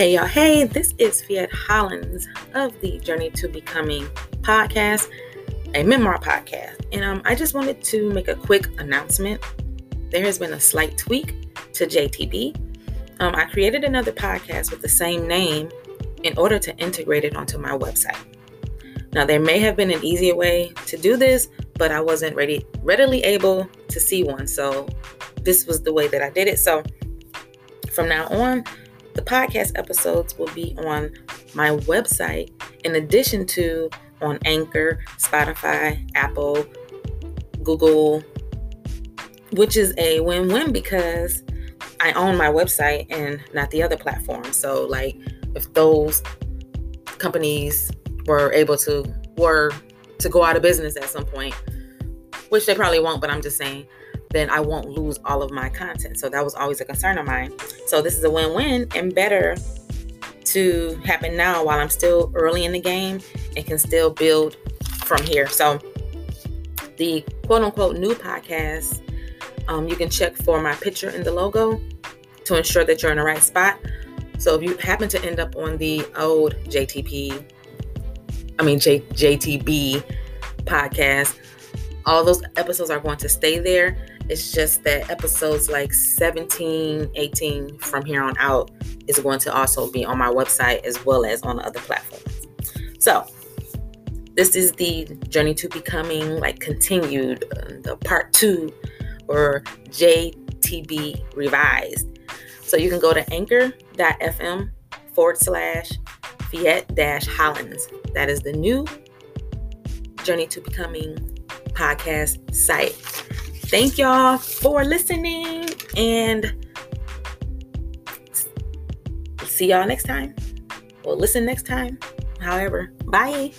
Hey y'all, hey, this is Phette Hollins of the Journey to Becoming podcast, a memoir podcast. And um, I just wanted to make a quick announcement. There has been a slight tweak to JTB. Um, I created another podcast with the same name in order to integrate it onto my website. Now, there may have been an easier way to do this, but I wasn't ready, readily able to see one. So, this was the way that I did it. So, from now on, the podcast episodes will be on my website in addition to on Anchor, Spotify, Apple, Google, which is a win win because I own my website and not the other platform. So, like, if those companies were able to were to go out of business at some point, which they probably won't, but I'm just saying, then I won't lose all of my content. So that was always a concern of mine. So this is a win-win and better to happen now while I'm still early in the game and can still build from here. So the quote unquote new podcast, um, you can check for my picture in the logo to ensure that you're in the right spot. So if you happen to end up on the old JTP, I mean J- JTB podcast, all those episodes are going to stay there. It's just that episodes like 17, 18 from here on out is going to also be on my website as well as on other platforms. So, this is the journey to becoming like continued, uh, the part two or JTB revised. So, you can go to anchor.fm forward slash Phette dash Hollins. That is the new Journey to Becoming podcast site. Thank y'all for listening and see y'all next time. Or listen next time. However, bye.